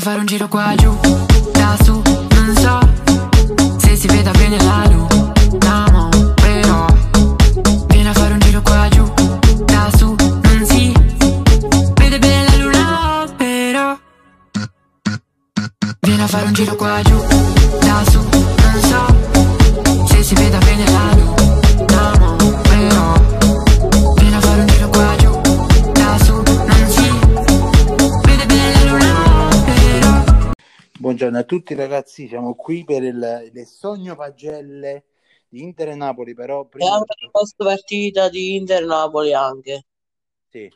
a fare un giro qua giù, da su, non so se si veda bene la luna, vieni a fare un giro qua giù, da su, non si vede bene la luna, però vieni a fare un giro da su, non so se si veda bene la luna, Buongiorno a tutti ragazzi, siamo qui per il, il sogno pagelle di Inter e Napoli, però E prima... anche la post partita di Inter-Napoli anche. Sì.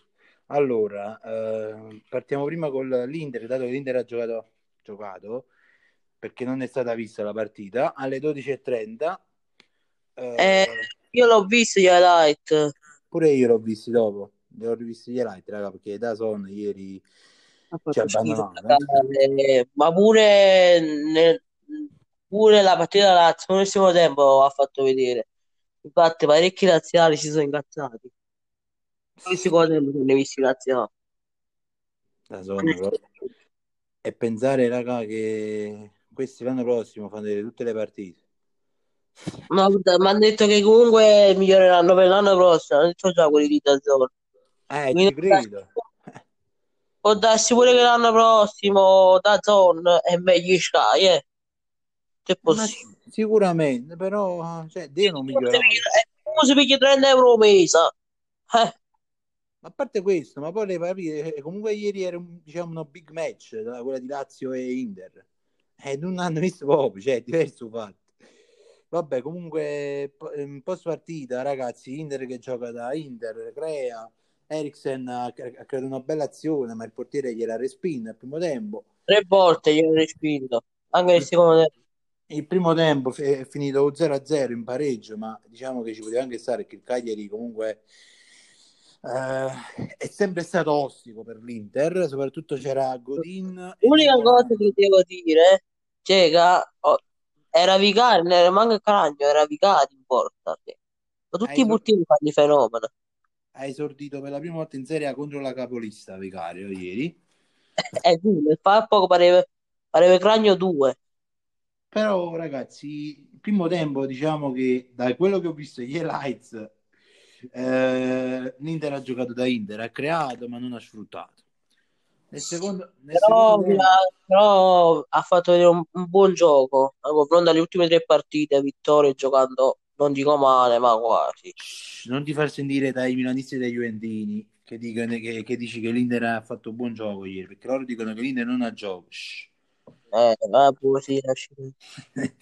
Allora, eh, partiamo prima con l'Inter, dato che l'Inter ha giocato, giocato, perché non è stata vista la partita, alle 12.30. eh, Eh, io l'ho visto gli highlight. pure io l'ho visti dopo, li ho rivisti gli highlight, raga, perché da son ieri ci fatto schifo, abbandonavano. eh, ma pure, nel- pure la partita della Lazio nel secondo tempo ha fatto vedere. Infatti, parecchi laziali si sono incazzati. Nel secondo tempo non ne ho visti laziali. Però. E pensare, raga, che questi l'anno prossimo fanno vedere tutte le partite. No, mi hanno detto che comunque miglioreranno per l'anno prossimo. Hanno detto già quelli di Dazzone. Eh, Quindi ci credo. Può darsi pure che l'anno prossimo Dazzone è meglio Sky, eh. Se Ma possibile. sicuramente, però cioè, devono Come migliorare. si piglia 30 euro al mese? Eh, Ma a parte questo, ma poi le capire, eh, comunque ieri era un, diciamo, uno big match, da- quella di Lazio e Inter. E non hanno visto proprio, cioè, è diverso fatto. Vabbè, comunque, po- post partita, ragazzi, Inter che gioca da Inter, crea, Eriksen ha, ha creato una bella azione, ma il portiere gliela respinge al primo tempo. tre volte glielo ho respinto. Anche nel secondo tempo. Il primo tempo è finito 0-0 in pareggio, ma diciamo che ci poteva anche stare che il Cagliari comunque eh, è sempre stato ostico per l'Inter, soprattutto c'era Godin L'unica cosa che devo dire, cioè, oh, era Vicario, non era manco Caragno, era Vicario in porta. cioè. Ma tutti i esor- portieri fanno i fenomeni. Ha esordito per la prima volta in Serie A contro la capolista Vicario ieri, E quindi, fa poco pareva, pareva Cragno 2. però ragazzi, il primo tempo diciamo che da quello che ho visto gli highlights eh, l'Inter ha giocato da Inter, ha creato ma non ha sfruttato. Nel secondo, nel Però, secondo tempo però ha fatto vedere un, un buon gioco. A confronto alle ultime tre partite, vittorie giocando, non dico male, ma quasi. Shh, non ti far sentire dai milanisti e dai juventini che, dicono, che, che dici che l'Inter ha fatto buon gioco ieri, perché loro dicono che l'Inter non ha gioco. Shh. Eh, vabbè, sì, lasci-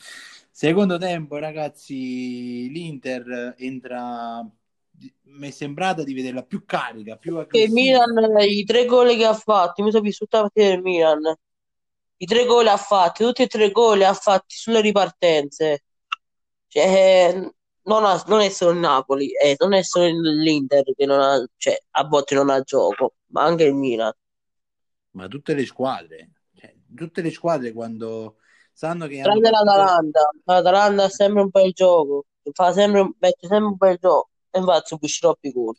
Secondo tempo, ragazzi, l'Inter entra. Mi è sembrata di vederla più carica, più aggressiva. Milan, i tre gol che ha fatto, mi sono visto tutta la partita del Milan. I tre gol ha fatti, tutti e tre gol ha fatti sulle ripartenze. Cioè, non, ha- non è solo il Napoli, eh, non è solo l'Inter che non ha, cioè, a volte non ha gioco, ma anche il Milan. Ma tutte le squadre, cioè, tutte le squadre quando sanno che hanno Tranne partite. l'Atalanta, l'Atalanta ha sempre un bel gioco, fa sempre, mette sempre un bel gioco, e infatti subisce troppi gol.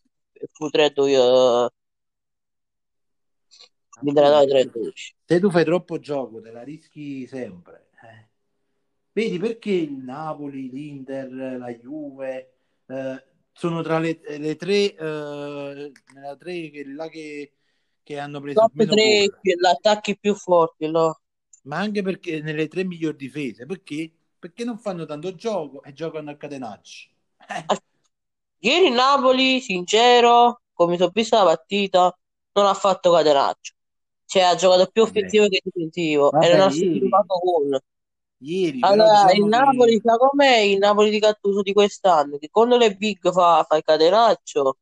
Fu 3-2, eh, Appunto, 3-12. se tu fai troppo gioco, te la rischi sempre. Vedi perché il Napoli, l'Inter, la Juve eh, sono tra le, le tre, eh, nella tre che, là che, che hanno preso Top meno 3 gol, gli attacchi più forti, no? ma anche perché nelle tre migliori difese. Perché? Perché non fanno tanto gioco e giocano a catenacci. Eh, Ieri il Napoli, sincero, come sono visto la partita, non ha fatto catenaccio. Cioè, ha giocato più vabbè, offensivo che difensivo e non vabbè, ha ieri, gol. Ieri Allora, il diciamo Napoli, che sa com'è il Napoli di Gattuso di quest'anno? Che quando le big fa, fa il catenaccio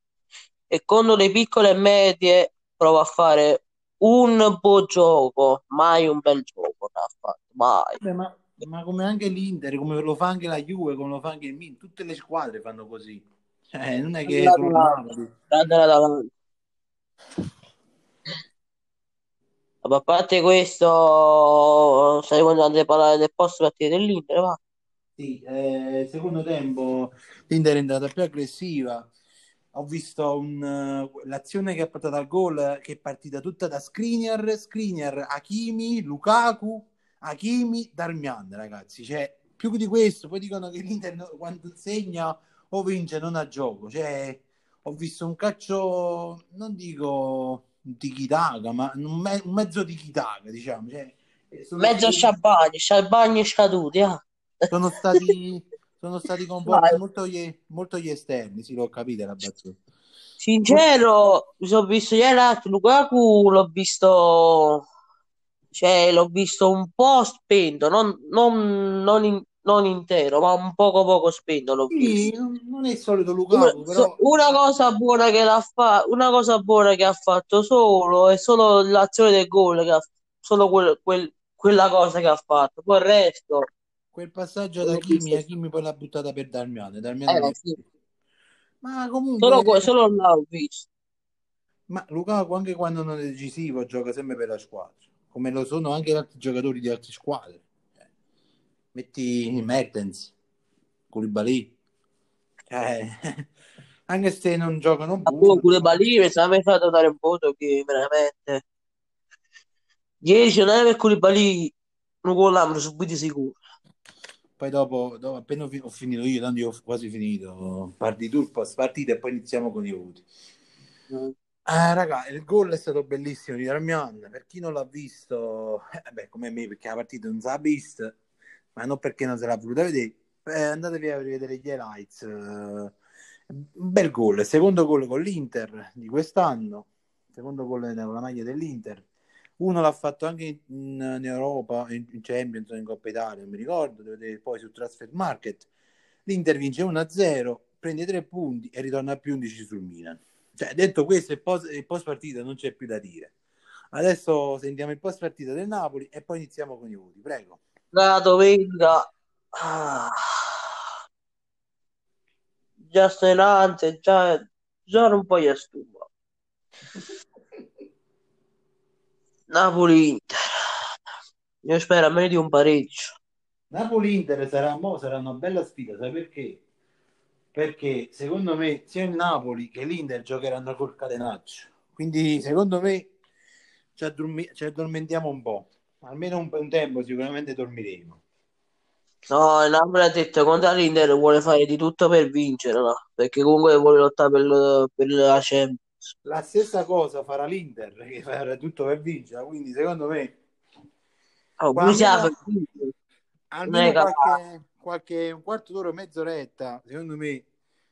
e quando le piccole e medie prova a fare un buon gioco, mai un bel gioco, non ha fatto, mai. Vabbè, ma, ma come anche l'Inter, come lo fa anche la Juve, come lo fa anche il Milan, tutte le squadre fanno così. Cioè, non è che solo il L'Atalanta, Ma a parte questo, stai continuando a parlare del post partita dell'Inter, va? Sì, eh, secondo tempo l'Inter è andata più aggressiva, ho visto un, eh, l'azione che ha portato al gol che è partita tutta da Skriniar, Skriniar, Hakimi, Lukaku, Hakimi, Darmian, ragazzi. Cioè, più di questo, poi dicono che l'Inter quando segna o vince non ha gioco. Cioè, ho visto un calcio, non dico di taka ma un, me- un mezzo di taka diciamo. Cioè, eh, Mezzo a Sciabagni, Sciabagni scaduti, ah. sono stati, sono stati coinvolti molto gli, molto gli esterni, sì, l'ho capita la battuta. Sincero, mi sono visto ieri l'altro Lukaku, l'ho visto, cioè, l'ho visto un po' spento, non, non- non in- non intero, ma un poco poco spento l'ho visto. Sì, non è il solito Una, Lukaku, però so- una cosa buona che l'ha fa- una cosa buona che ha fatto solo è solo l'azione del gol, che ha, solo quel- quel- quella cosa che ha fatto. Poi il resto, quel passaggio da Kimi, visto. Hakimi poi l'ha buttata per Darmian, Darmian Eh, è sì. Ma Solo, comunque, que- solo là ho visto. ma Lukaku anche quando non è decisivo gioca sempre per la squadra, come lo sono anche gli altri giocatori di altre squadre. Metti Mertens, Koulibaly, eh, anche se non giocano buono, Koulibaly mi sa mi fatto dare un voto che veramente ieri non aveva Koulibaly un gol l'hanno subito sicuro. poi dopo, dopo appena ho fi- ho finito io, tanto io ho quasi finito, parti tu post partita e poi iniziamo con i voti. Mm. Raga, il gol è stato bellissimo di Darmian. Per chi non l'ha visto, eh, beh, come me, perché la partita non s'ha vista, ma non perché non se l'ha voluta vedere, eh, andatevi a rivedere gli highlights. eh, bel gol, secondo gol con l'Inter di quest'anno, secondo gol con la maglia dell'Inter. Uno l'ha fatto anche in, in Europa, in, in Champions, in Coppa Italia, non mi ricordo, devo vedere poi su Transfer Market. L'Inter vince 1-0, prende 3 punti e ritorna a più 11 sul Milan. Cioè, detto questo, il post, il post partita non c'è più da dire. Adesso sentiamo il post partita del Napoli e poi iniziamo con i voti. Prego. La domenica ah, già ansia, già, già un po' gli stufa. Napoli-Inter. Io spero almeno di un pareggio. Napoli-Inter sarà, mo sarà una bella sfida, sai perché? Perché secondo me sia il Napoli che l'Inter giocheranno col catenaccio. Quindi secondo me ci, addormi- ci addormentiamo un po'. Almeno un, un tempo sicuramente dormiremo. No, Napoli ha detto contro l'Inter vuole fare di tutto per vincerla, perché comunque vuole lottare per, lo- per la Champions. La stessa cosa farà l'Inter, che farà tutto per vincere. Quindi secondo me Oh, Qua lui si almeno- qualche, qualche un quarto d'ora, mezz'oretta, secondo me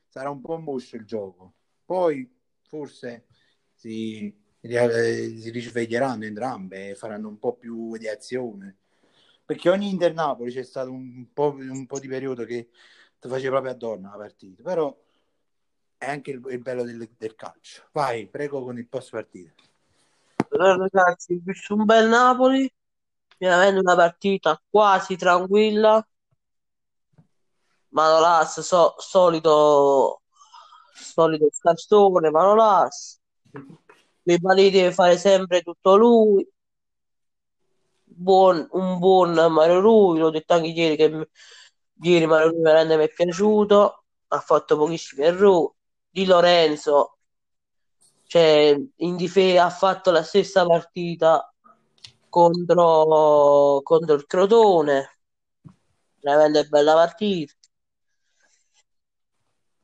sarà un po' moscio il gioco. Poi forse si, si risveglieranno entrambe e faranno un po' più di azione. Perché ogni Inter-Napoli c'è stato un po', un po' di periodo che ti faceva proprio addono la partita. Però è anche il, il bello del, del calcio. Vai, prego con il post partita. Allora, ragazzi, visto un bel Napoli, veramente una partita quasi tranquilla. Manolas, so- solito, solito scarsone, Manolas. Koulibaly deve fare sempre tutto lui. Buon, un buon Mario Rui, l'ho detto anche ieri che ieri Mario Rui veramente mi è piaciuto, ha fatto pochissimi errori. Di Lorenzo, cioè, in difesa ha fatto la stessa partita contro, contro il Crotone, veramente bella partita.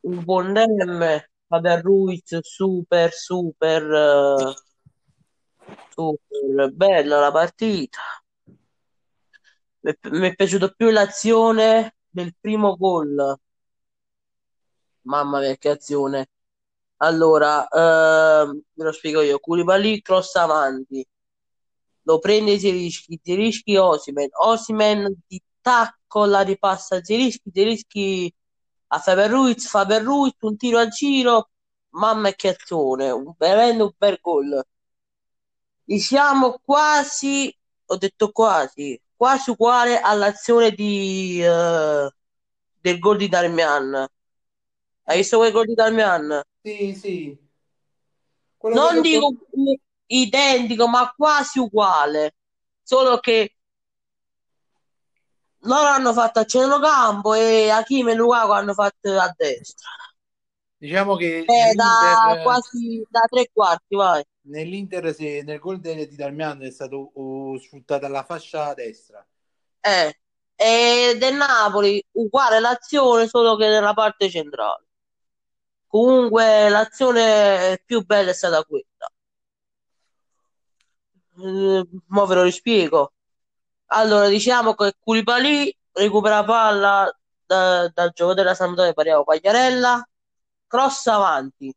Un buon Dem, vabbè, Ruiz, super, super, eh, super bella la partita. Mi è, piaciuta più l'azione del primo gol. Mamma mia, che azione! Allora, ehm, ve lo spiego io. Koulibaly cross avanti, lo prende Zielinski, Zielinski Osimen, Osimen di tacco la ripassa Zielinski, Zielinski a Faber Ruiz, Faber Ruiz, un tiro a giro, mamma che azione, un- veramente un bel gol. E siamo quasi, ho detto quasi, quasi uguale all'azione di, eh, del gol di Darmian. Hai visto quel gol di Darmian? Sì, sì. Quello Non dico identico, ma quasi uguale. Solo che loro hanno fatto a centrocampo e Hakimi e Lukaku hanno fatto a destra. Diciamo che Eh, da quasi da tre quarti, vai. nell'Inter se nel gol di Darmian è stato uh, sfruttata la fascia destra. Eh, e del Napoli uguale l'azione, solo che nella parte centrale. Comunque l'azione più bella è stata quella. Eh, mo ve lo rispiego. Allora, diciamo che Koulibaly recupera palla da- dal giocatore della Sampdoria, parliamo Pagliarella, cross avanti,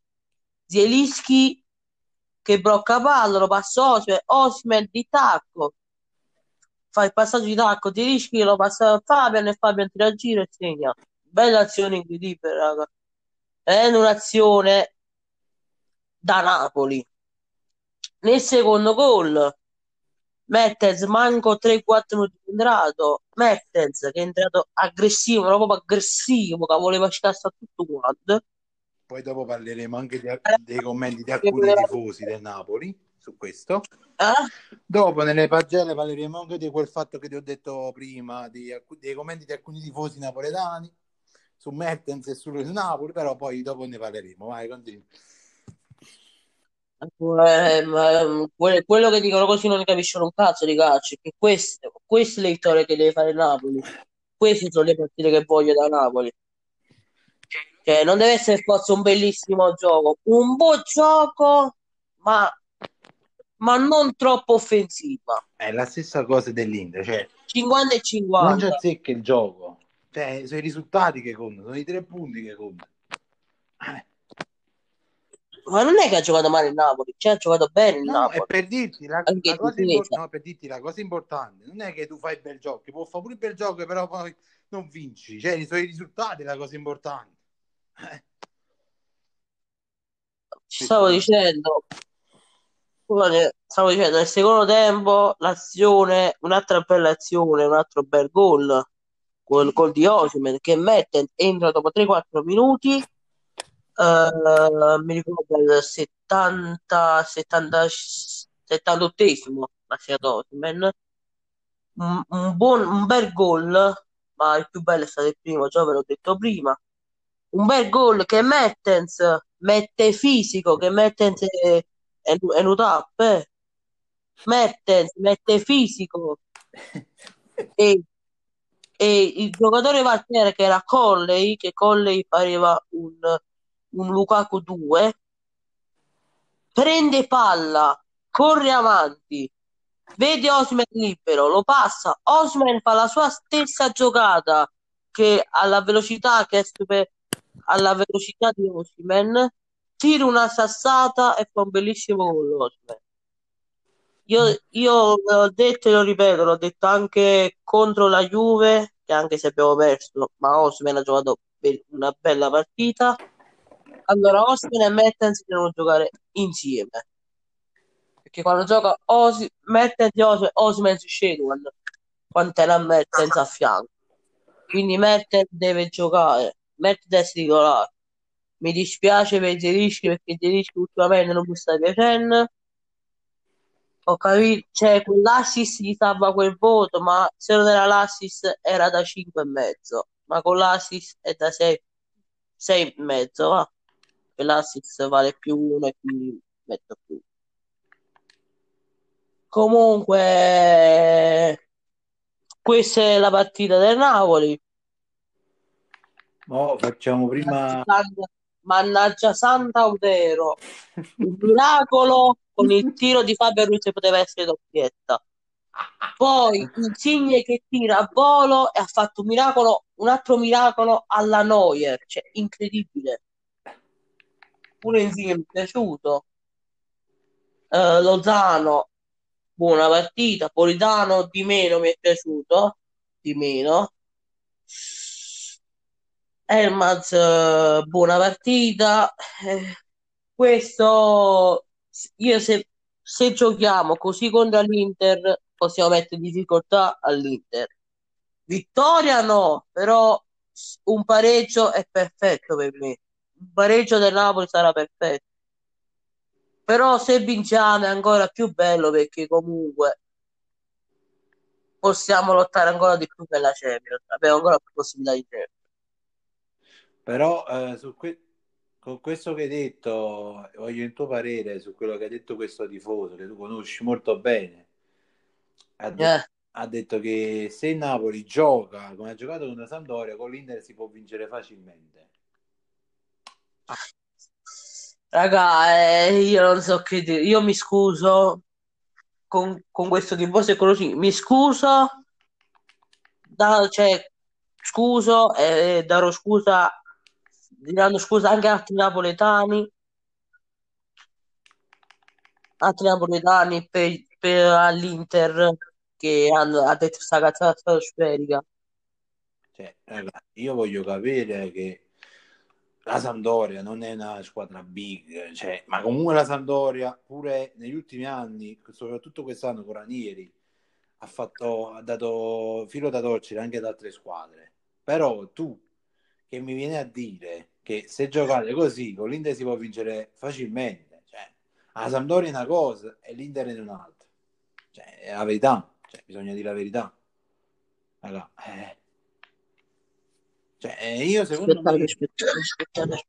Zielinski che blocca palla, lo passa Osimhen, Osimhen di tacco, fa il passaggio di tacco, Zielinski lo passa a Fabian e Fabian tira a giro e segna. Bella azione incredibile, raga. È un'azione da Napoli. Nel secondo gol, Mertens manco 3-4 minuti di entrato. Mertens che è entrato aggressivo, proprio aggressivo, che voleva scassare tutto quanto. Poi dopo parleremo anche di- dei commenti di Che alcuni voleva- tifosi del Napoli su questo. Eh? Dopo nelle pagelle parleremo anche di quel fatto che ti ho detto prima, di dei commenti di alcuni tifosi napoletani su Mertens e sul Napoli, però poi dopo ne parleremo. Vai, continua. Eh, ma, ehm, que- quello che dicono così non ne capiscono un cazzo di calcio, che queste, queste le vittorie che deve fare Napoli, queste sono le partite che voglio da Napoli. Cioè, non deve essere forse un bellissimo gioco, un buon gioco, ma, ma non troppo offensiva. È la stessa cosa dell'Inter, cioè 50 e non 50. c'è azzecca il gioco, cioè sono i risultati che contano, sono i tre punti che contano. Eh, Ma non è che ha giocato male il Napoli, cioè ha giocato bene il No, è Napoli. per dirti la, la cosa difesa. impor- no, per dirti la cosa importante non è che tu fai bel gioco, può fare pure bel gioco, però poi non vinci, cioè i risultati la cosa importante. Eh, Ci stavo dicendo, stavo dicendo, nel secondo tempo l'azione, un'altra bella azione, un altro bel gol, quel gol di Osimhen che mette, entra dopo 3-4 minuti, eh, mi ricordo il 70, 70, 78esimo, ha segnato Osimhen, un, un buon, un bel gol, ma il più bello è stato il primo, già ve l'ho detto prima, un bel gol che Mertens mette fisico, che Mertens è, è, è un up, eh. Mertens mette fisico. E, e il giocatore Valtier che era Colley, che Colley pareva un, un Lukaku 2, prende palla, corre avanti, vede Osman libero, lo passa, Osman fa la sua stessa giocata che alla velocità che è super, alla velocità di Osimhen, tira una sassata e fa un bellissimo gol Osimhen. Io, io l'ho detto e lo ripeto, l'ho detto anche contro la Juve, che anche se abbiamo perso, ma Osimhen ha giocato una bella partita. Allora Osimhen e Mertens devono giocare insieme. Perché quando gioca Osi, Mertens e Osimhen, Osimhen si scende quando, quando te l'ha Mertens a fianco. Quindi Mertens deve giocare, Mertens è titolare. Mi dispiace per Zelischi perché Zelischi ultimamente non mi sta piacendo. Ho capito, cioè quell'assist gli salva quel voto, ma se non era l'assist era da 5 e mezzo, ma con l'assist è da 6, 6 e mezzo, va. Che l'assist vale più uno e quindi metto più. Comunque, questa è la partita del Napoli. Mo facciamo prima Santa- Mannaggia Sant'Autero, un miracolo con il tiro di Fabio Ruiz poteva essere doppietta. Poi Insigne che tira a volo e ha fatto un miracolo, un altro miracolo alla Neuer, cioè incredibile. Pure Insigne mi è piaciuto. Eh, Lozano, buona partita. Politano di meno mi è piaciuto, di meno. Elmaz, eh, buona partita. Eh, questo io se, se giochiamo così contro l'Inter possiamo mettere in difficoltà all'Inter. Vittoria no, però un pareggio è perfetto per me. Pareggio del Napoli sarà perfetto. Però se vinciamo è ancora più bello perché comunque possiamo lottare ancora di più per la Champions. Abbiamo ancora più possibilità di Champions. però eh, su que- con questo che hai detto, voglio il tuo parere su quello che ha detto questo tifoso, che tu conosci molto bene. Ha, de- Eh, ha detto che se Napoli gioca come ha giocato con la Sampdoria, con l'Inter si può vincere facilmente. Raga, eh, io non so che dire. Io mi scuso con, con questo tifoso e così. Mi scuso, da- cioè, scuso e darò scusa, diranno scusa anche altri napoletani, altri napoletani per, per all'Inter che hanno, ha detto sta cazzata stratosferica. Cioè, raga, io voglio capire che la Sampdoria non è una squadra big, cioè, ma comunque la Sampdoria pure negli ultimi anni, soprattutto quest'anno con Ranieri, ha, fatto, ha dato filo da torcere anche ad altre squadre. Però tu che mi vieni a dire che se giocate così con l'Inter si può vincere facilmente, cioè, la Sampdoria è una cosa e l'Inter è un'altra. Cioè, è la verità, cioè, bisogna dire la verità. Raga, eh. Cioè, eh, io secondo Aspettate, me aspettate, aspettate.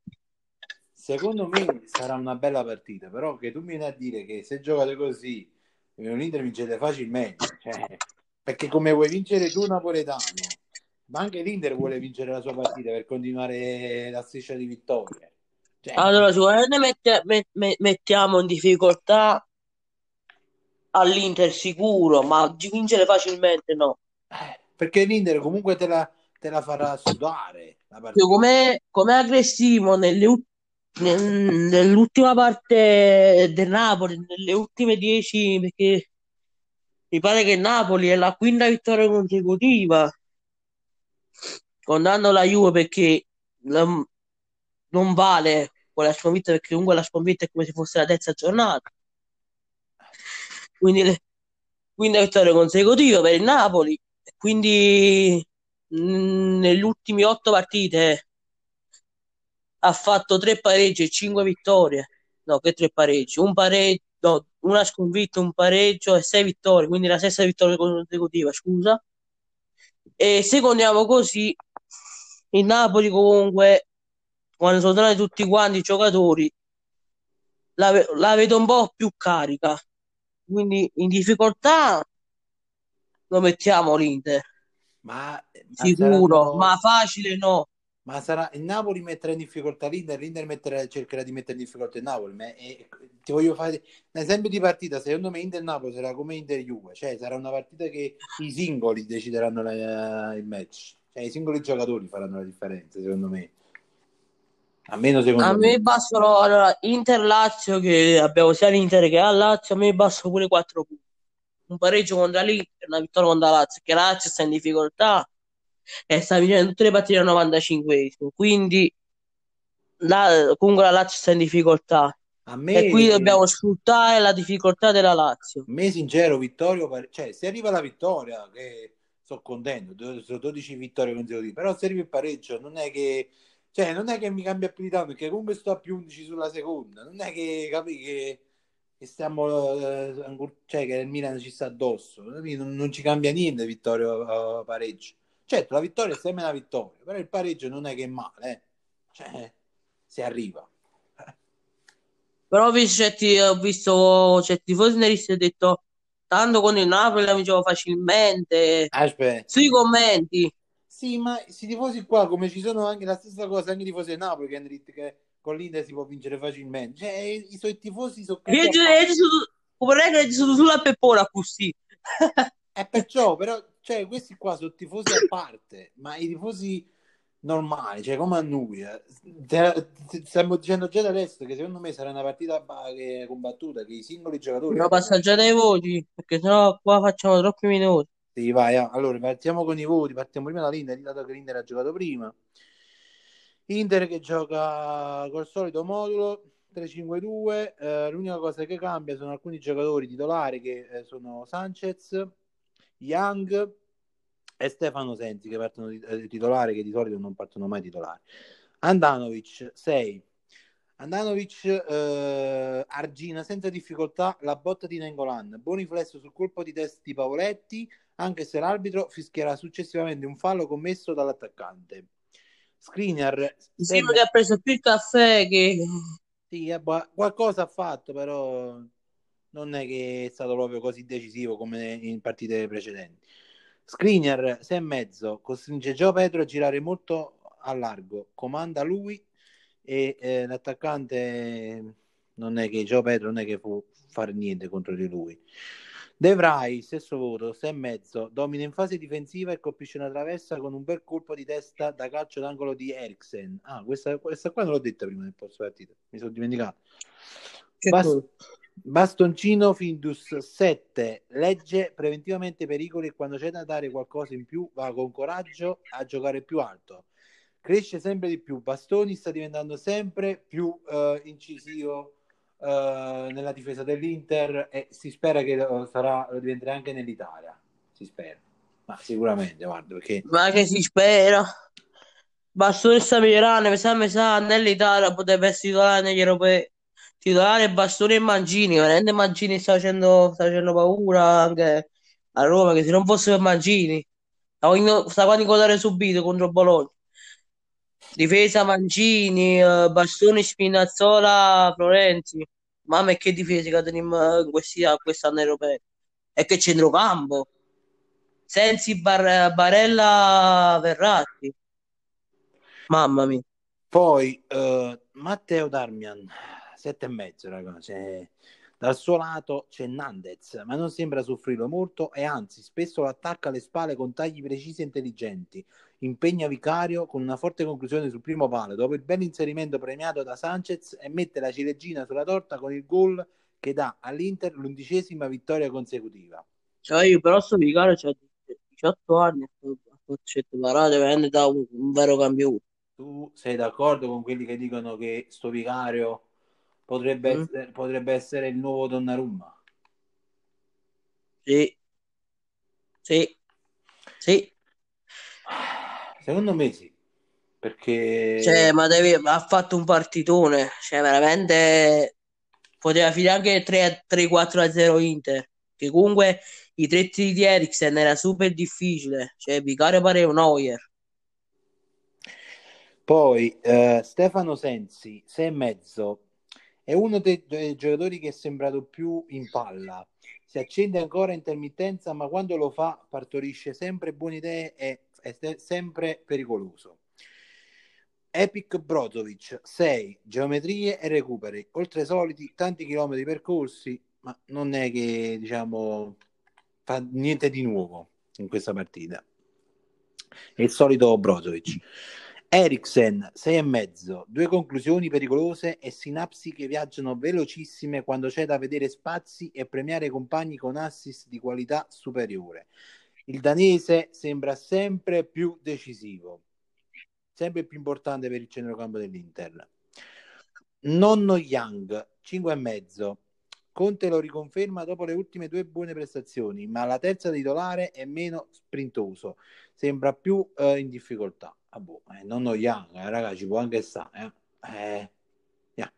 Secondo me sarà una bella partita, però che tu mi vieni a dire che se giocate così l'Inter vincete facilmente, cioè, perché come vuoi vincere tu napoletano, ma anche l'Inter vuole vincere la sua partita per continuare la striscia di vittorie. Cioè, Allora, sicuramente mette- met- met- mettiamo in difficoltà all'Inter sicuro, ma di vincere facilmente no. eh, perché l'Inter comunque te la, te la farà sudare. Come, come aggressivo nelle ul- nel- nell'ultima parte del Napoli, nelle ultime dieci, perché mi pare che Napoli è la quinta vittoria consecutiva, contando la Juve perché la- non vale quella sconfitta perché comunque la sconfitta è come se fosse la terza giornata. Quindi le quinta vittoria consecutiva per il Napoli. Quindi nelle ultime otto partite ha fatto tre pareggi e cinque vittorie. No, che tre pareggi? Un pareggio, no, una sconfitta, un pareggio e sei vittorie. Quindi la sesta vittoria consecutiva, scusa. E se contiamo così, il Napoli comunque, quando sono tornati tutti quanti i giocatori, la, la vedo un po' più carica. Quindi in difficoltà lo mettiamo l'Inter, Ma, ma sicuro, saranno- ma facile no. ma sarà il Napoli metterà in difficoltà l'Inter, l'Inter metterà- cercherà di mettere in difficoltà il Napoli. Ma è- ti voglio fare un esempio di partita. Secondo me Inter-Napoli sarà come Inter-Juve, cioè sarà una partita che i singoli decideranno la- il match, cioè i singoli giocatori faranno la differenza, secondo me. Almeno secondo A me bastano allora, Inter-Lazio, che abbiamo sia l'Inter che la Lazio, a me bastano pure 4 punti. Un pareggio contro l'Inter, una vittoria contro la Lazio, che la Lazio sta in difficoltà e sta vincendo tutte le partite al 95esimo. Quindi la- comunque la Lazio sta in difficoltà me, e qui dobbiamo sfruttare la difficoltà della Lazio. a me sincero, Vittorio, cioè se arriva la vittoria, che sono contento, sono 12 vittorie consecutive, però se arriva il pareggio non è che, cioè, non è che mi cambia più di tanto, perché comunque sto a più 11 sulla seconda, non è che, capi, che, che stiamo, eh, cioè che il Milan ci sta addosso, non, non ci cambia niente vittoria o o pareggio. Certo, la vittoria è sempre una vittoria, però il pareggio non è che è male, eh. Cioè, si arriva. Però ho visto certi, ho visto certi tifosi neristi che hanno detto tanto con il Napoli la vincevo facilmente. Aspetta. Sui commenti. Sì, ma questi tifosi qua, come ci sono anche la stessa cosa, anche i tifosi del Napoli che che con l'Inter si può vincere facilmente. Cioè, i suoi tifosi sono ci vorrei che ci sono sulla peppola così. E perciò, però, cioè, questi qua sono tifosi a parte, ma i tifosi normali, cioè come a noi, eh, stiamo dicendo già da adesso che secondo me sarà una partita combattuta, che i singoli giocatori... Dobbiamo passaggiare ai voti, perché sennò qua facciamo troppi minuti. Sì, vai, allora partiamo con i voti, partiamo prima dall'Inter, dato che l'Inter ha giocato prima. Inter che gioca col solito modulo 3-5-2, eh, l'unica cosa che cambia sono alcuni giocatori titolari che eh, sono Sanchez, Young e Stefano Sensi che partono eh, titolari che di solito non partono mai titolari. Andanovic 6. Andanovic eh, Argina senza difficoltà la botta di Nengolan, buon riflesso sul colpo di testa di Pavoletti, anche se l'arbitro fischierà successivamente un fallo commesso dall'attaccante. Skriniar Mi se sembra che ha preso più caffè che... Sì, eh, qualcosa ha fatto, però non è che è stato proprio così decisivo come in partite precedenti. Skriniar, 6 e mezzo, costringe Gio Pedro a girare molto a largo, comanda lui e eh, l'attaccante non è che Gio Pedro non è che può fare niente contro di lui. De Vrij, stesso voto, 6 e mezzo, domina in fase difensiva e colpisce una traversa con un bel colpo di testa da calcio d'angolo di Eriksen. Ah, questa, questa qua non l'ho detta prima del post partita, mi sono dimenticato. Che Bas- cosa? Bastoncino Findus 7 legge preventivamente i pericoli e quando c'è da dare qualcosa in più va con coraggio a giocare più alto. Cresce sempre di più. Bastoni sta diventando sempre più eh, incisivo eh, nella difesa dell'Inter e si spera che lo, sarà, lo diventerà anche nell'Italia. Si spera, ma sicuramente, guarda, perché Ma che si spera? Bastoni sta migliorando, mi sa, mi sa, nell'Italia potrebbe essere titolare negli europei. Titolare Bastoni e Mancini, veramente Mancini sta facendo, sta facendo paura anche a Roma, che se non fosse per Mancini, stava in- stava a incontrare subito contro Bologna. Difesa Mancini, eh, Bastoni, Spinazzola, Florenzi. Mamma, che difesa che teniamo in questi, quest'anno europeo. E che centrocampo. Sensi, Bar- Barella, Verratti. Mamma mia. Poi eh, Matteo Darmian, sette e mezzo, ragazzi. Dal suo lato c'è Nandez, ma non sembra soffrirlo molto e anzi spesso lo attacca alle spalle con tagli precisi e intelligenti. Impegna Vicario con una forte conclusione sul primo palo dopo il bel inserimento premiato da Sanchez e mette la ciliegina sulla torta con il gol che dà all'Inter l'undicesima vittoria consecutiva. Cioè, io però sto Vicario c'ha 18 anni, fatto parate, veramente da un, un vero campione. Tu sei d'accordo con quelli che dicono che sto Vicario potrebbe, Mm. essere, potrebbe essere il nuovo Donnarumma? Sì, sì, sì. Secondo me sì, perché Cioè, ma devi, ha fatto un partitone, cioè veramente poteva finire anche 3 3-4 a 0 Inter, che comunque i tre tiri di Eriksen era super difficile, cioè Vicario pareva un Neuer. poi eh, Stefano Sensi, 6 e mezzo, è uno dei, dei giocatori che è sembrato più in palla. Si accende ancora intermittenza, ma quando lo fa partorisce sempre buone idee e è se- sempre pericoloso. Epic Brozovic 6 geometrie e recuperi oltre ai soliti tanti chilometri percorsi ma non è che diciamo fa niente di nuovo in questa partita è il solito Brozovic Eriksen 6 e mezzo due conclusioni pericolose e sinapsi che viaggiano velocissime quando c'è da vedere spazi e premiare compagni con assist di qualità superiore il danese sembra sempre più decisivo sempre più importante per il centrocampo dell'Inter. Nonno Young, 5 e mezzo. Conte lo riconferma dopo le ultime due buone prestazioni, ma la terza titolare è meno sprintoso, sembra più eh, in difficoltà. Ah, boh, eh, nonno Young, eh, raga, ci può anche stare. Eh. Eh, yeah.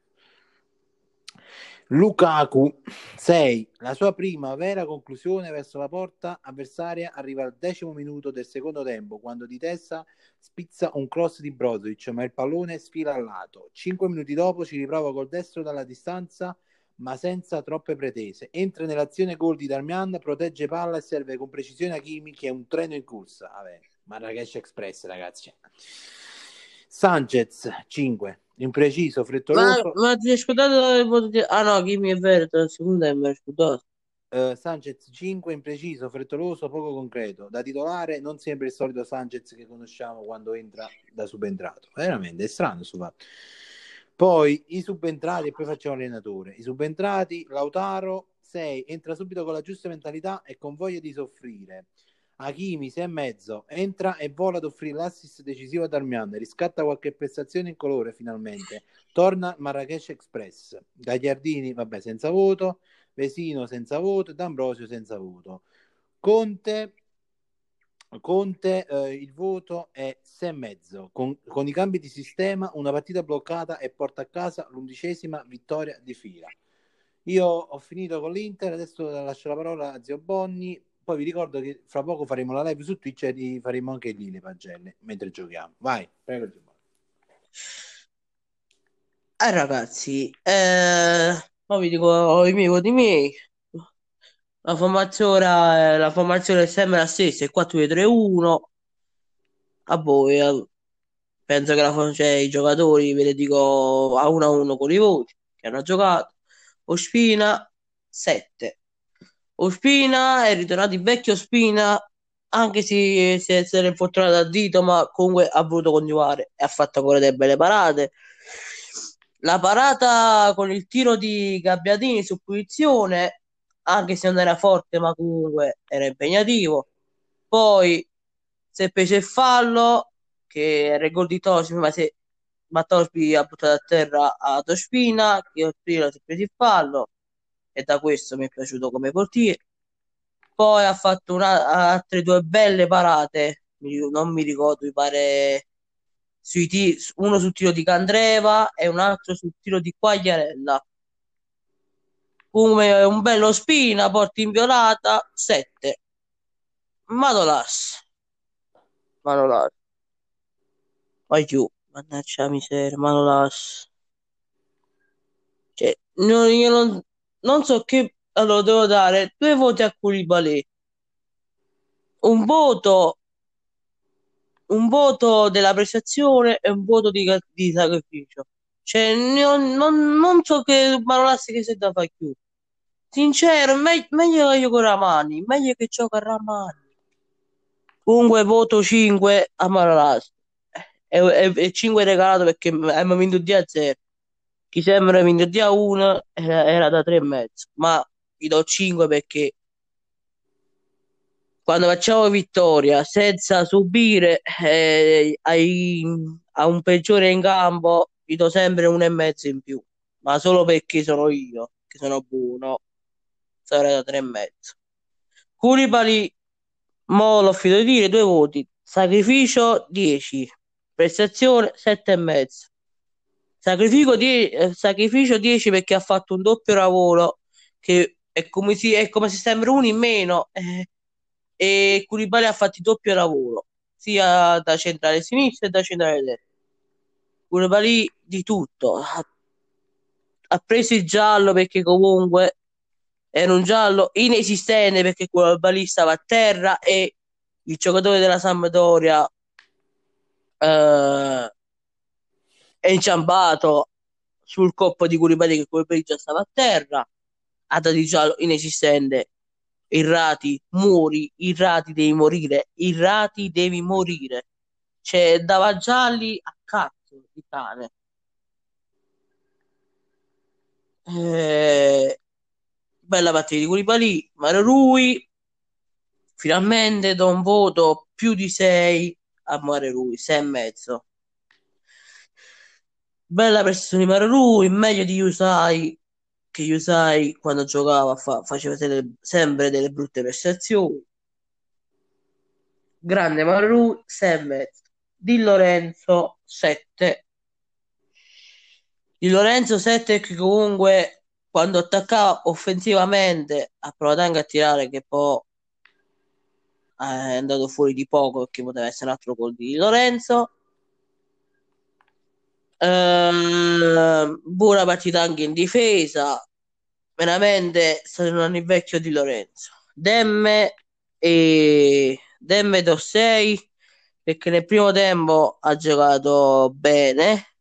Lukaku 6, la sua prima vera conclusione verso la porta avversaria arriva al decimo minuto del secondo tempo quando di testa spizza un cross di Brozovic ma il pallone sfila al lato. Cinque minuti dopo ci riprova col destro dalla distanza ma senza troppe pretese. Entra nell'azione gol di Darmian, protegge palla e serve con precisione Hakimi che è un treno in corsa. Vabbè, Marrakesh Express ragazzi. Sanchez 5, impreciso, Ma, frettoloso. ma ti sei scordato il voto di... Ah no, Kimi è vero, secondo tempo è scordato. Eh, Sanchez 5, impreciso, frettoloso, poco concreto. Da titolare non sempre il solito Sanchez che conosciamo quando entra da subentrato. Veramente è strano questo fatto. Poi i subentrati, e poi facciamo allenatore. I subentrati, Lautaro 6, entra subito con la giusta mentalità e con voglia di soffrire. Hakimi 6 e mezzo, entra e vola ad offrire l'assist decisivo a Darmian, riscatta qualche prestazione in colore finalmente. Torna Marrakesh Express. Gagliardini, vabbè, senza voto. Vesino senza voto e D'Ambrosio senza voto. Conte, Conte eh, il voto è 6,5. Con, con i cambi di sistema, una partita bloccata e porta a casa l'undicesima vittoria di fila. Io ho finito con l'Inter, adesso lascio la parola a Zio Bonni. Poi vi ricordo che fra poco faremo la live su Twitch e faremo anche lì le pagelle mentre giochiamo. Vai, prego. Eh, ragazzi, eh, ora vi dico i miei voti miei. La formazione, la formazione è sempre la stessa, è 4-2-3-1. A voi, eh, penso che la, cioè, i giocatori ve ne dico a 1 a 1 con i voti che hanno giocato. Ospina 7. Ospina è ritornato il vecchio Ospina, anche se si è, se ne è infortunato a dito, ma comunque ha voluto continuare e ha fatto ancora delle belle parate. La parata con il tiro di Gabbiadini su punizione, anche se non era forte, ma comunque era impegnativo. Poi si è preso il fallo, che era il gol di Tospi, ma se ma ha buttato a terra a Tospina, che Ospina si è preso il fallo, e da questo mi è piaciuto come portiere. Poi ha fatto una, altre due belle parate, non mi ricordo, mi pare sui uno sul tiro di Candreva e un altro sul tiro di Quagliarella. Come un bello spina, porta inviolata, 7. Manolas. Manolas. Vai giù, mannaggia miseria, Manolas. Cioè, no- io non, non so che... Allora, devo dare due voti a Koulibaly. Un voto un voto della prestazione e un voto di, di sacrificio. Cioè, non, non, non so che Manolas che si da fare più. Sincero, me- meglio che io con Ramani, meglio che gioca Ramani. Comunque voto 5 a Manolas. E, e, e 5 regalato perché abbiamo vinto di a 0. Chi sembra di a 1 era, era da 3 e mezzo. Ma gli do 5 perché quando facciamo vittoria senza subire eh, ai- a un peggiore in campo, gli do sempre un e mezzo in più, ma solo perché sono io, che sono buono, sarei da tre e mezzo. Koulibaly, mo l'ho finito di dire, due voti, sacrificio 10, prestazione 7 e mezzo. Sacrificio 10, eh, sacrificio 10 perché ha fatto un doppio lavoro che è come, si, è come se sembra uno in meno. eh, e Koulibaly ha fatto il doppio lavoro, sia da centrale sinistro e da centrale destro. Koulibaly di tutto, ha, ha preso il giallo perché comunque era un giallo inesistente perché Koulibaly stava a terra e il giocatore della Sampdoria eh, è inciampato sul coppo di Koulibaly che Koulibaly già stava a terra, ha dato il giallo inesistente Irrati, muori, Irrati devi morire, Irrati devi morire. Cioè, dava gialli a cazzo di cane. Eh, bella partita di Koulibaly, Mario Rui, finalmente do un voto più di 6 a Mario Rui, 6 e mezzo. Bella prestazione di Mario Rui, meglio di Usai, che Usai quando giocava fa- faceva delle- sempre delle brutte prestazioni. Grande Mario Rui, 6 e mezzo. Di Lorenzo, 7. Di Lorenzo 7 che comunque quando attaccava offensivamente ha provato anche a tirare che poi è andato fuori di poco perché poteva essere un altro gol di Lorenzo. Ehm, buona partita anche in difesa. Veramente sta tornando il vecchio di Lorenzo. Demme e Demme do 6 perché nel primo tempo ha giocato bene,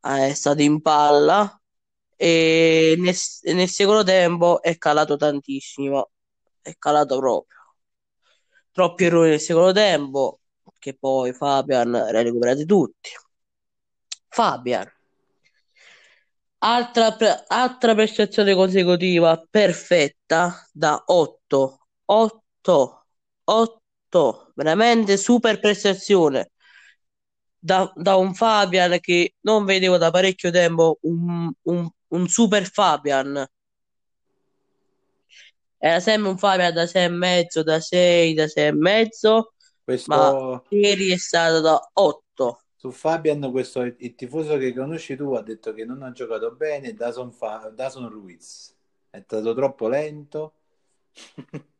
è stato in palla e nel, nel secondo tempo è calato tantissimo, è calato proprio. Troppi errori nel secondo tempo che poi Fabian li ha recuperati tutti. Fabian, altra, pre- altra prestazione consecutiva perfetta da 8, 8, 8, veramente super prestazione da, da un Fabian che non vedevo da parecchio tempo, un, un, un super Fabian. Era sempre un Fabian da 6 e mezzo, da 6, da 6 e mezzo, Questo, ma ieri è stato da 8 su Fabian questo, il tifoso che conosci tu ha detto che non ha giocato bene Dazon, Fa, Dazon Ruiz. È stato troppo lento.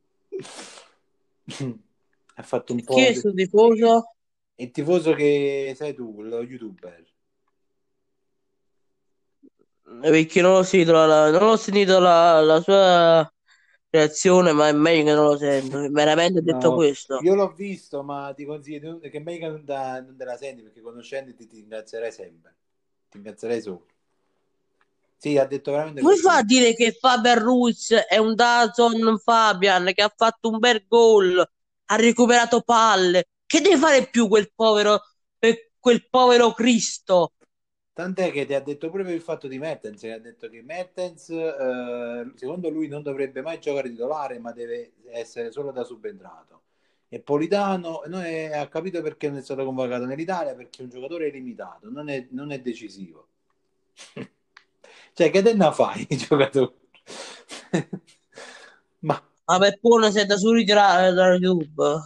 Ha fatto un po' chi è questo di... tifoso? il tifoso che sei tu lo youtuber. Eh, perché non ho sentito la, la, sua reazione, ma è meglio che non lo sento. Veramente ha detto No, questo. io l'ho visto, ma ti consiglio che è meglio che non, da- non te la senti perché conoscendoti ti ringrazierai sempre. Ti ringrazierai solo. Sì, ha detto veramente Come fa a dire che Fabian Ruiz è un Dazon Fabian che ha fatto un bel gol, ha recuperato palle? Che deve fare più quel povero, per quel povero Cristo? Tant'è che ti ha detto pure per il fatto di Mertens, che ha detto che Mertens, eh, secondo lui, non dovrebbe mai giocare titolare, ma deve essere solo da subentrato. E Politano non è- ha capito perché non è stato convocato nell'Italia, perché è un giocatore limitato, non è, non è decisivo. cioè, che te ne fai, giocatore? ma Ma per si è da su ritirare da YouTube.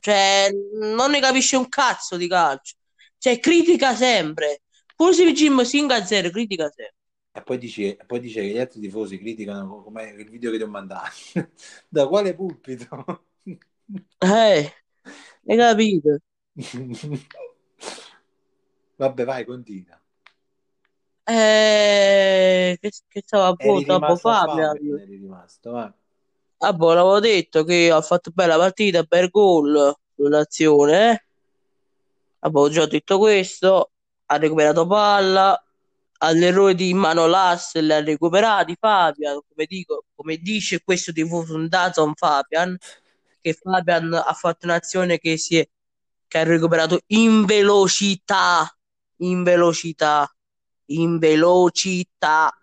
Cioè, non ne capisce un cazzo di calcio. Cioè, critica sempre. Pure se il Jim Sing a zero, critica sempre. E poi dice, poi dice che gli altri tifosi criticano come il video che ti ho mandato. da quale pulpito? Eh, hai capito? Vabbè, vai, continua. Eh, che, che stava a rimasto a. Fabian, eri rimasto, vai. Ah, boh, l'avevo detto che ha fatto bella partita, bel gol sull'azione. Eh? Ah, boh, ho già detto questo. Ha recuperato palla. All'errore di Manolas le ha recuperati Fabian. Come dico, come dice questo tifoso un Dazon Fabian, che Fabian ha fatto un'azione che si è, che ha recuperato in velocità. In velocità. In velocità.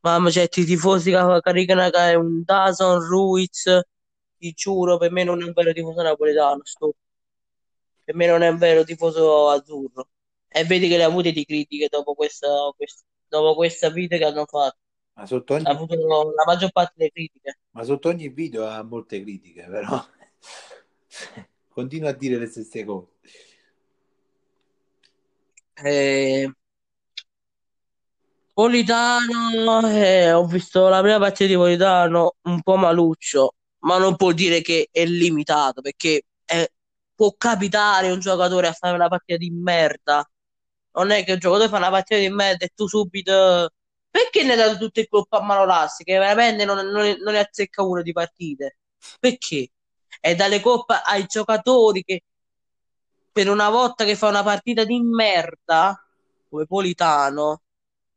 Mamma, certi tifosi che caricano che è un Dazon Ruiz, ti giuro, per me non è un vero tifoso napoletano, sto. Per me non è un vero tifoso azzurro. E vedi che le ha avute di critiche dopo questa, quest- dopo questa video che hanno fatto. Ma sotto Ha ogni, avuto la maggior parte delle critiche. ma sotto ogni video ha molte critiche, però continua a dire le stesse cose. Eh, Politano, eh, ho visto la prima partita di Politano un po' maluccio, ma non può dire che è limitato, perché può capitare un giocatore a fare una partita di merda. Non è che un giocatore fa una partita di merda e tu subito... Perché ne hai dato tutto il colpo a Manolas, che veramente non, non, non ne azzecca uno di partite? Perché? E dalle colpe ai giocatori che per una volta che fa una partita di merda, come Politano,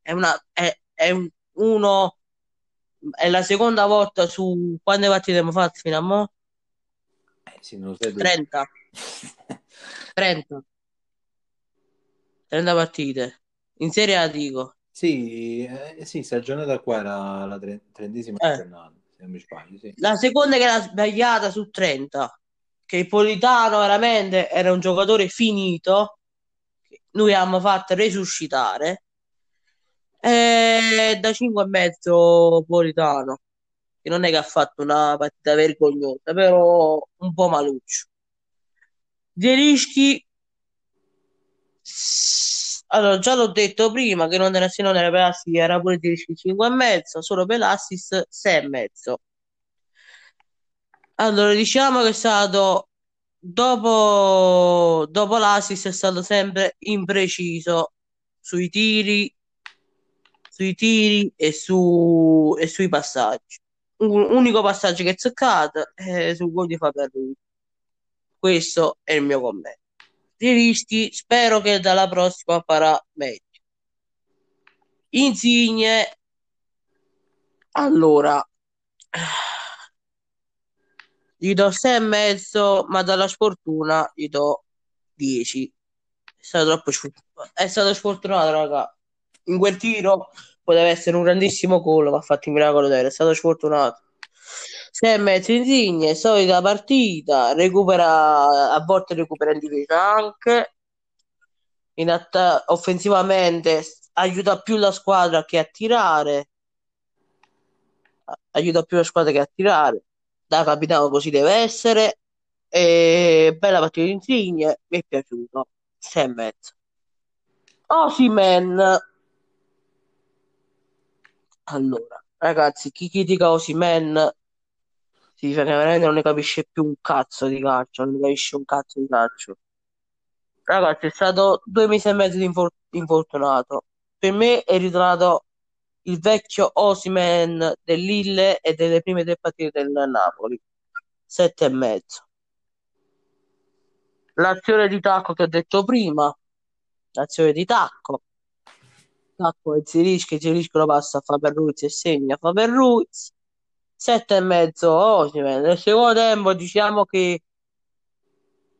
è una, è, è un- uno, è la seconda volta su quante partite abbiamo fatto fino a mo? Eh, sì, non lo sai tu. 30, 30, 30 partite. In Serie A dico. Sì, eh, sì, sta giornata qua era la tre- trentesima Eh. giornata, se non mi sbaglio, sì. La seconda che l'ha sbagliata su 30, che il Politano veramente era un giocatore finito, noi abbiamo fatto resuscitare, e da 5 e mezzo Politano, che non è che ha fatto una partita vergognosa, però un po' maluccio. Zielinski, allora già l'ho detto prima che non era, se non era per assist era pure Zielinski 5 e mezzo, solo per l'assist 6 e mezzo. Allora, diciamo che è stato dopo, dopo l'assist è stato sempre impreciso sui tiri, sui tiri e, su, e sui passaggi. Un unico passaggio che è zeccato è sul gol di Ruiz. Questo è il mio commento. Di rischi, spero che dalla prossima farà meglio. Insigne, allora, gli do 6 e mezzo, ma dalla sfortuna gli do 10. È stato troppo sfortunato. È stato sfortunato, raga. In quel tiro poteva essere un grandissimo gol, ma ha fatto il miracolo. È stato sfortunato. 6 e mezzo Insigne, solita partita, recupera, a volte recupera in difesa anche. In atta- offensivamente aiuta più la squadra che a tirare. Aiuta più la squadra che a tirare da capitano così deve essere. E bella partita di Insigne, mi è piaciuto. 6 e mezzo. Osimen. Allora, ragazzi, chi critica Osimen si dice che veramente non ne capisce più un cazzo di calcio, non ne capisce un cazzo di calcio. Ragazzi, è stato due mesi e mezzo di infor- infortunato. per me è ritornato il vecchio Osimen dell'Ille e delle prime tre partite del Napoli. Sette e mezzo. L'azione di tacco che ho detto prima, l'azione di tacco. Tacco e Zirischi, Zirischi lo passa a Faber Ruiz e segna Faber Ruiz. Sette e mezzo Osimen. Nel secondo tempo diciamo che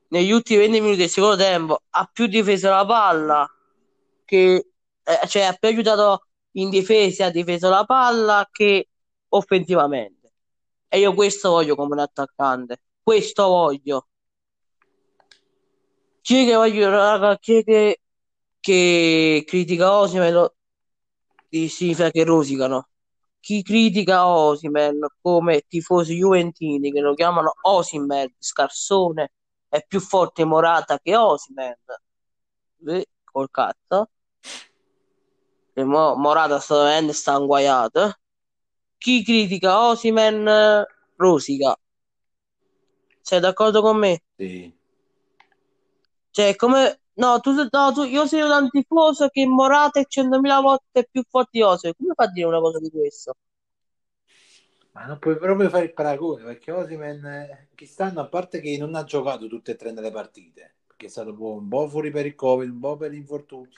negli ultimi 20 minuti del secondo tempo ha più difeso la palla che eh, cioè ha più aiutato in difesa, ha difeso la palla che offensivamente. E io questo voglio come un attaccante. Questo voglio. Chi che voglio, raga, chi che, che critica Osimen lo, significa che rosicano. Chi critica Osimen come tifosi juventini che lo chiamano Osimen, scarsone, è più forte Morata che Osimen. Eh, col cazzo. E mo, Morata sta veramente sta inguaiato. Chi critica Osimen rosica. Sei d'accordo con me? Sì. Cioè, come... No, tu, no, tu, io sono un tifoso che Morata è 100.000 volte più forte di Osimen. Come fa a dire una cosa di questo? Ma non puoi proprio fare il paragone perché Osimen quest'anno, a parte che non ha giocato tutte e tre nelle partite, perché è stato un po', fuori per il Covid, un po' per l'infortunio,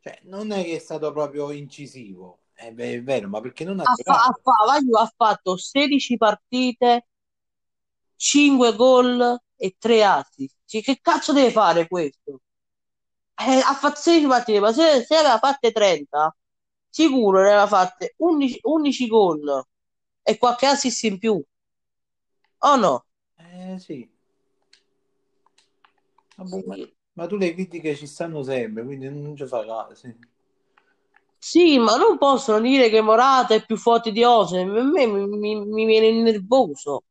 cioè non è che è stato proprio incisivo, è, è vero, ma perché non ha Ha, fa- ha, fa- ha fatto 16 partite, 5 gol e 3 assist. Cioè, che cazzo deve fare questo? Eh, ha fatto 16 partite, ma se, se aveva fatte 30, sicuro ne aveva fatte 11, 11 gol e qualche assist in più. O no? Eh sì. Vabbè, ma, ma tu le critiche ci stanno sempre, quindi non ci fa caso. sì. Sì, ma non possono dire che Morata è più forte di Osimhen. A me mi, mi- mi viene nervoso.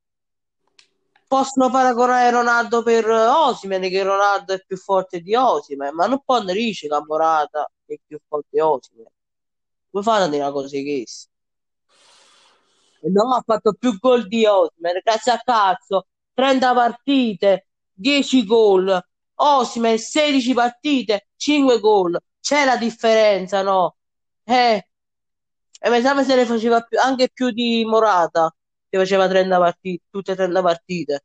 Possono paragonare Ronaldo per Osimhen, che Ronaldo è più forte di Osimhen, ma non possono dire che Morata è più forte di Osimhen. Come fanno a dire una cosa di questa? E no, ha fatto più gol di Osimhen, grazie a cazzo. 30 partite, 10 gol. Osimhen, 16 partite, 5 gol. C'è la differenza, no? Eh, e che se ne faceva più- anche più di Morata, che faceva 30 partite, tutte 30 partite.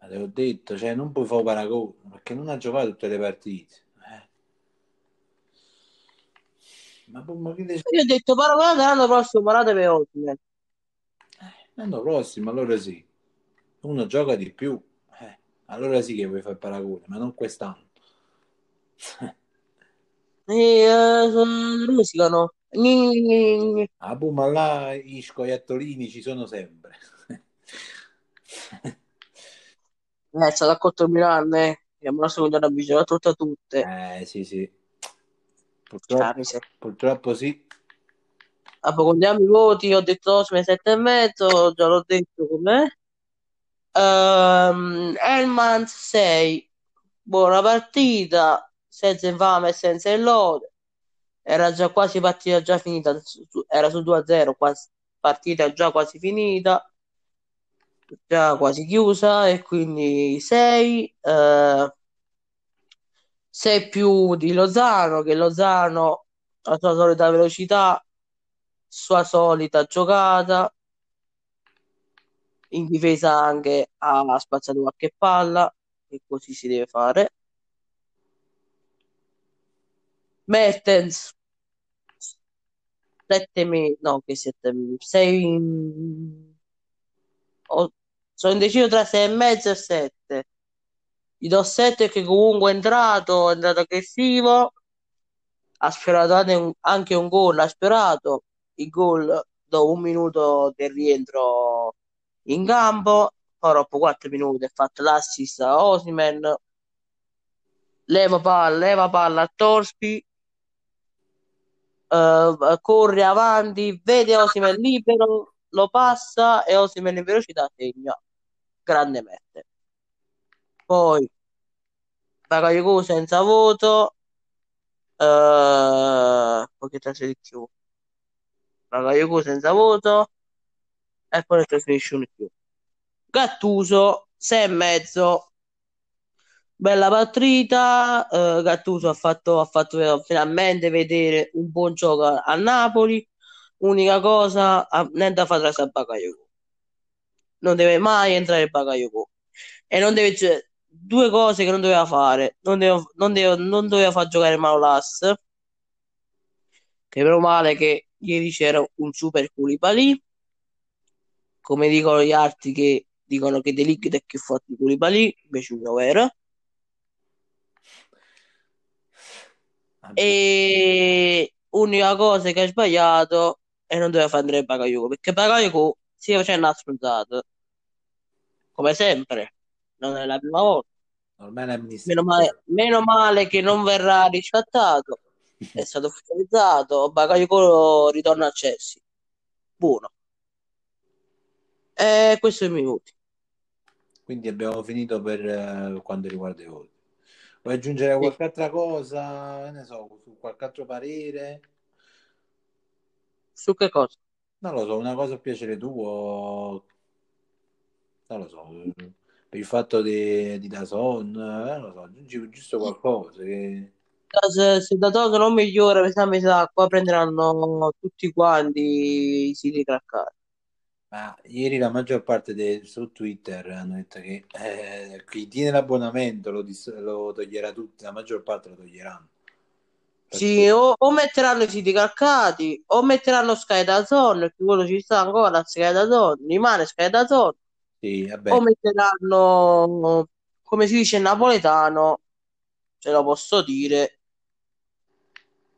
Ma te l'ho detto, cioè non puoi fare paragone, perché non ha giocato tutte le partite. Eh. Ma, poi- ma che? Io ho detto, paragonate l'anno prossimo Morata per Osimhen. L'anno prossimo, allora sì. Uno gioca di più. eh, allora sì che vuoi fare paragone, ma non quest'anno. E eh. Gni, gni, gni, gni. Ah, boh, ma là i scoiattolini ci sono sempre. Eh, è stato a Cotto Milan, eh. Abbiamo la seconda avvicinata tutte a tutte. Eh, sì, sì. Ah, Purtroppo, sa. purtroppo sì. Dopo contiamo i voti, ho detto Osimhen sette e mezzo, già l'ho detto com'è. Ehm, Elmans 6, buona partita, senza infame e senza lode. Era già quasi partita già finita, su- su- era su 2-0, quasi, partita già quasi finita, già quasi chiusa e quindi 6. 6 più di Lozano, che Lozano la sua solita velocità, sua solita giocata, in difesa anche ha spazzato qualche palla, e così si deve fare. Mertens 7 mesi, no, che 7 mesi, 6 sono indeciso tra 6 e mezzo e 7. Gli do 7 che comunque è entrato, è entrato aggressivo, ha sfiorato anche un, gol, ha sfiorato il gol dopo un minuto del rientro in campo, poi dopo 4 minuti ha fatto l'assist a Osimhen, leva palla, leva palla a Torsby, eh, corre avanti, vede Osimhen libero, lo passa e Osimhen in velocità segna grandemente. Poi Bakayoko senza voto, eh, poi traccia di più? Bakayoko senza voto e poi ne trasferisce uno più. Gattuso 6 e mezzo. Bella partita, eh, Gattuso ha fatto, ha fatto finalmente vedere un buon gioco a Napoli. Unica cosa, ha- niente da fare tra Bakayoko. Non deve mai entrare Bakayoko. E non deve, cioè, due cose che non doveva fare. Non deve- non deve- non doveva far giocare Manolas, che meno male che ieri c'era un super Koulibaly. Come dicono gli altri che dicono che De Ligt è più forte di Koulibaly, invece non è vero. Vabbè. E unica cosa che ha sbagliato è non doveva fare Andrea Bakayoko perché Bakayoko si facendo una spronzata come sempre. Non è la prima volta. Meno male, meno male che non verrà riscattato. È stato ufficializzato Bakayoko ritorna a Chelsea. Buono. E questo è il minuti Quindi abbiamo finito per eh, quanto riguarda i voti. Vuoi aggiungere qualche altra cosa? Ne so, su qualche altro parere? su che cosa? Non lo so, una cosa a piacere tuo, non lo so, per il fatto di, di Dazon, eh, non lo so, aggiungi giusto qualcosa che... se, se da Togo non migliora mi sa, mi sa qua prenderanno tutti quanti i siti craccati Ma ieri la maggior parte dei, su Twitter hanno detto che eh, chi tiene l'abbonamento lo, dis- lo toglierà tutti, la maggior parte lo toglieranno. Sì, o, o metteranno i siti calcati o metteranno Sky Dazon, che quello ci sta ancora, Sky Dazon, rimane Sky Dazon, Sì, vabbè, o metteranno, come si dice in napoletano, ce lo posso dire,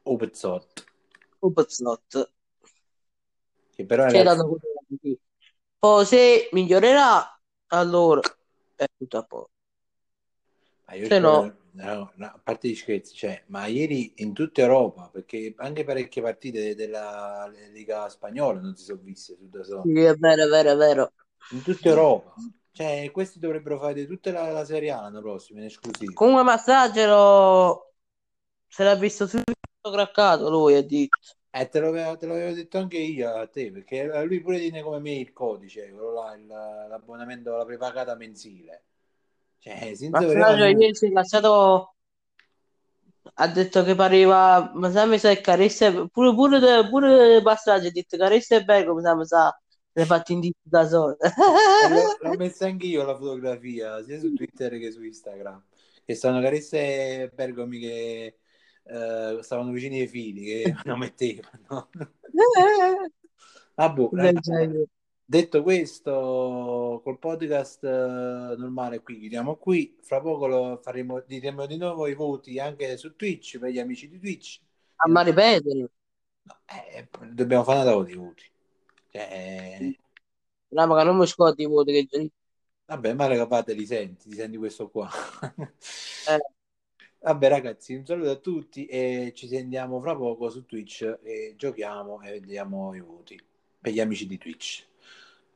o pezzotto. Upezzot, Che però che è ragazzi. Poi se migliorerà, allora è tutto a posto. ma io Se no, no, no, a parte gli scherzi, cioè, ma ieri in tutta Europa, perché anche parecchie partite della Liga Spagnola non si sono viste DAZN. sì, è vero, è vero, è vero. in tutta Europa. Cioè, questi dovrebbero fare tutta la, la Serie A l'anno prossimo in esclusiva. Comunque Massagero se l'ha visto tutto craccato lui, ha detto. Eh, te l'avevo, te l'avevo detto anche io a te, perché lui pure tiene come me il codice, quello là, il- l'abbonamento, la prepagata mensile. Cioè, senza Massagero veramente- ieri si è lasciato ha detto che pareva ma sa mi sa che Caressa pure pure pure passaggio ha detto Caressa e Bergo mi sa mi sa le ha fatti in dito da solo E l'ho, l'ho messa anche io la fotografia, sia su Twitter che su Instagram. Che stanno Caressa e Bergomi che eh, stavano vicini ai fili, che non mettevano. Ah, boh, detto questo, col podcast eh, normale qui, chiudiamo qui. Fra poco lo faremo, diremo di nuovo i voti anche su Twitch per gli amici di Twitch. a ma ripetere No, eh, dobbiamo fare una data di voti. Cioè, no ma che non mi scordi i voti che vabbè, ma ragazzi, li senti, ti senti questo qua. eh, Vabbè ragazzi, un saluto a tutti e ci sentiamo fra poco su Twitch e giochiamo e vediamo i voti per gli amici di Twitch.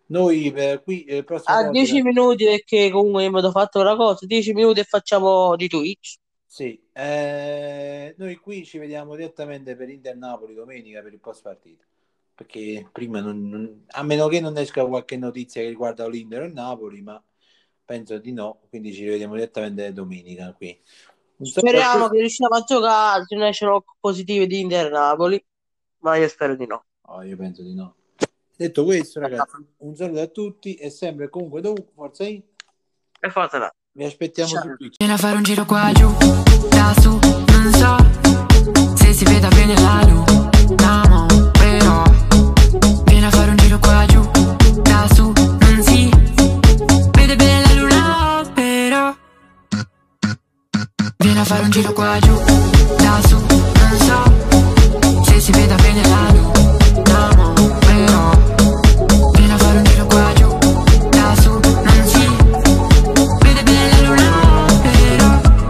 Noi per qui eh, il prossimo a podcast- 10 minuti perché comunque mi ho fatto una cosa 10 minuti e facciamo di Twitch Sì, eh, noi qui ci vediamo direttamente per Inter Napoli domenica per il post partita. Perché prima non, non- a meno che non esca qualche notizia che riguarda l'Inter o il Napoli, ma penso di no, quindi ci vediamo direttamente domenica qui. Speriamo che riusciamo a giocare se non escono positive di Inter Napoli ma io spero di no Oh, io penso di no. Detto questo, ragazzi, un saluto a tutti e sempre comunque dovunque, forza in, e forza là vi aspettiamo Ciao. su Twitch. Vieni a fare un giro qua giù, da su, non so se si veda bene la luna, però Vieni a fare un giro qua giù, da su, a fare un giro qua giù, da su, non so se si veda bene la luna